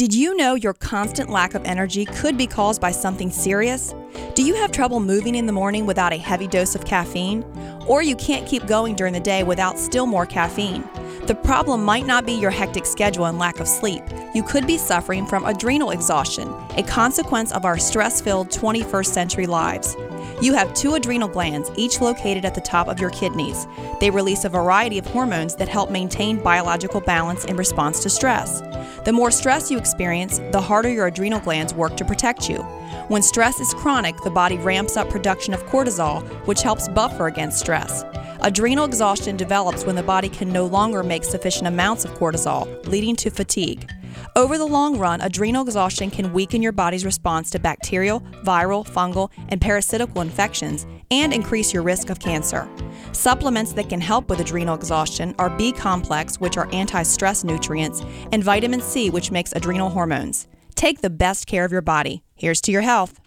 Did you know your constant lack of energy could be caused by something serious? Do you have trouble moving in the morning without a heavy dose of caffeine? Or you can't keep going during the day without still more caffeine? The problem might not be your hectic schedule and lack of sleep. You could be suffering from adrenal exhaustion, a consequence of our stress filled 21st century lives. You have two adrenal glands, each located at the top of your kidneys. They release a variety of hormones that help maintain biological balance in response to stress. The more stress you experience, the harder your adrenal glands work to protect you. When stress is chronic, the body ramps up production of cortisol, which helps buffer against stress. Adrenal exhaustion develops when the body can no longer make sufficient amounts of cortisol, leading to fatigue. Over the long run, adrenal exhaustion can weaken your body's response to bacterial, viral, fungal, and parasitical infections and increase your risk of cancer. Supplements that can help with adrenal exhaustion are B complex, which are anti stress nutrients, and vitamin C, which makes adrenal hormones. Take the best care of your body. Here's to your health.